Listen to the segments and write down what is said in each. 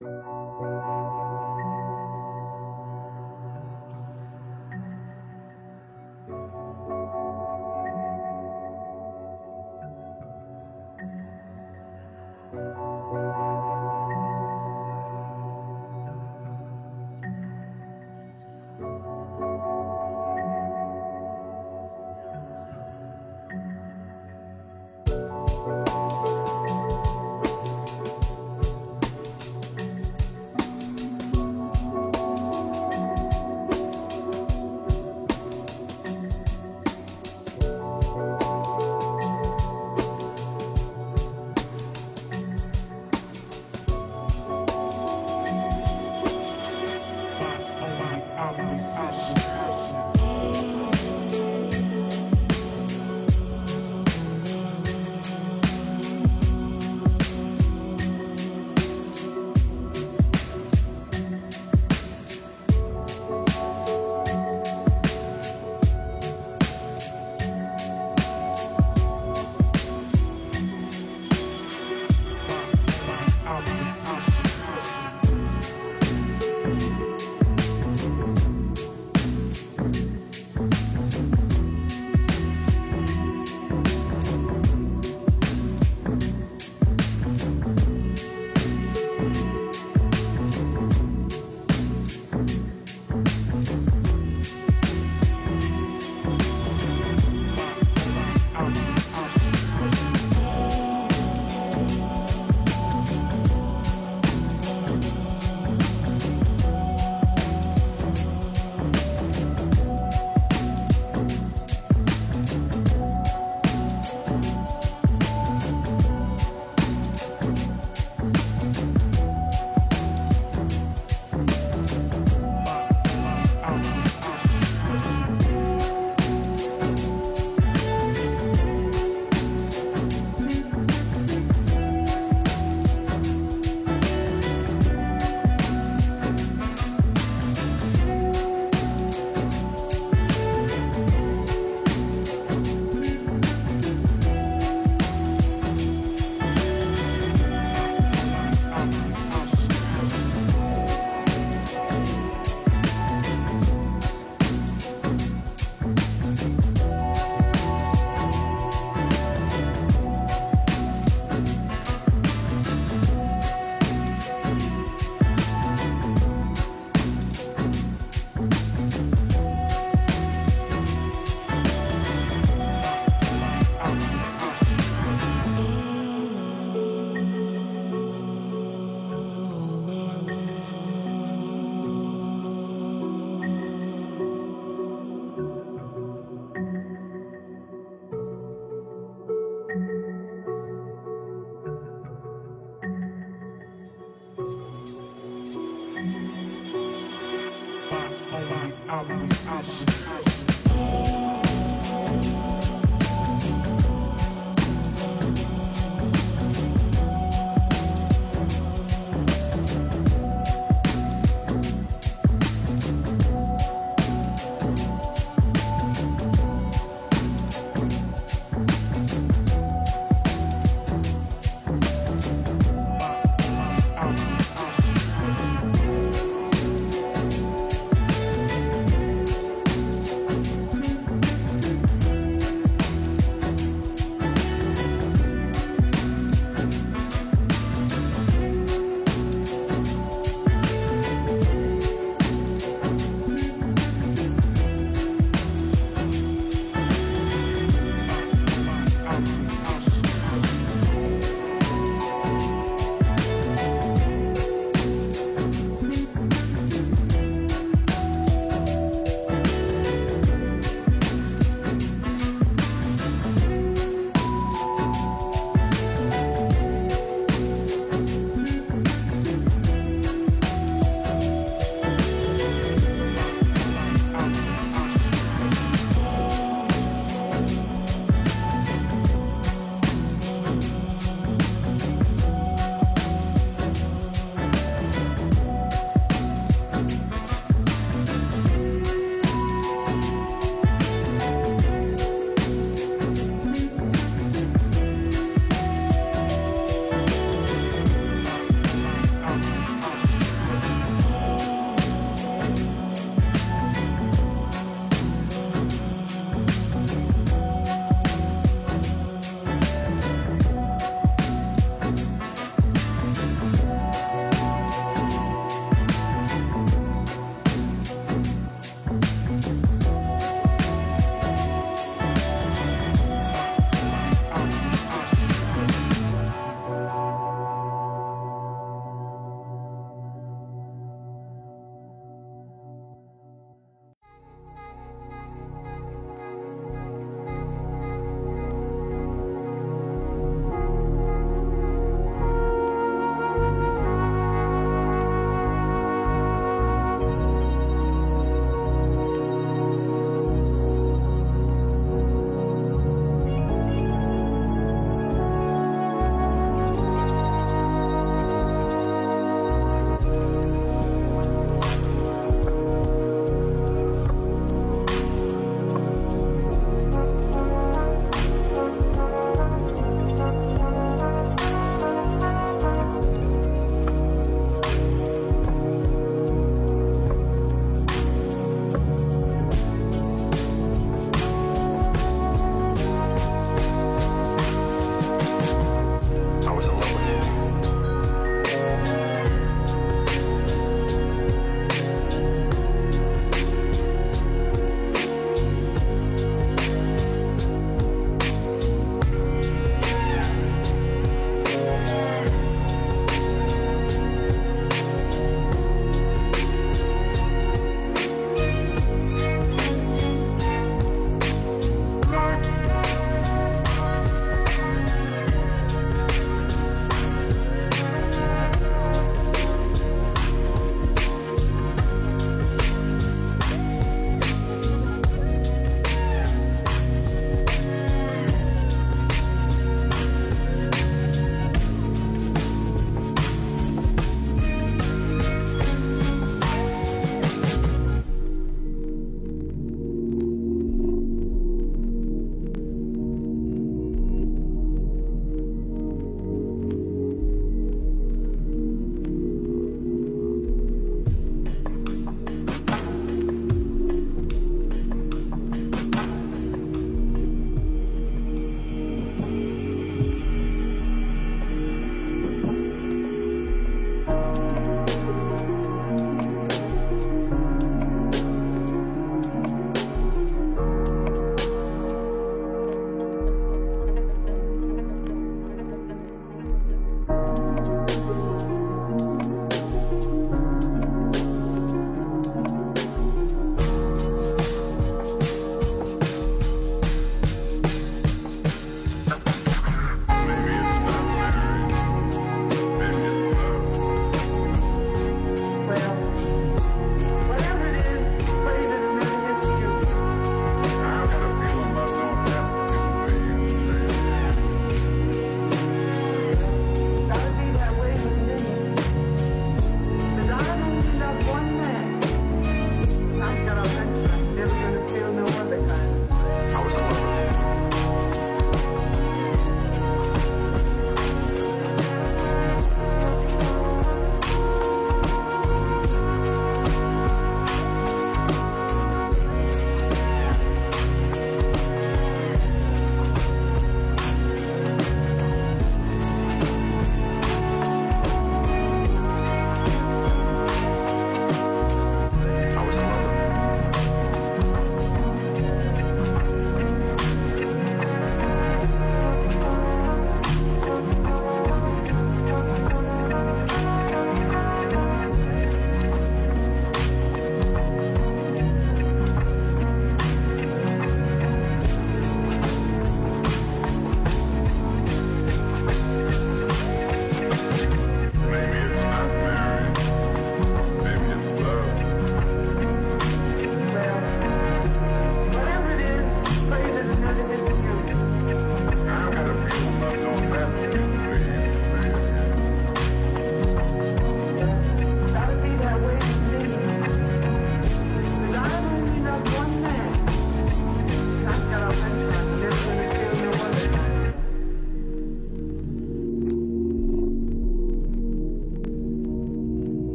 Thank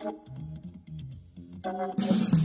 Thank you.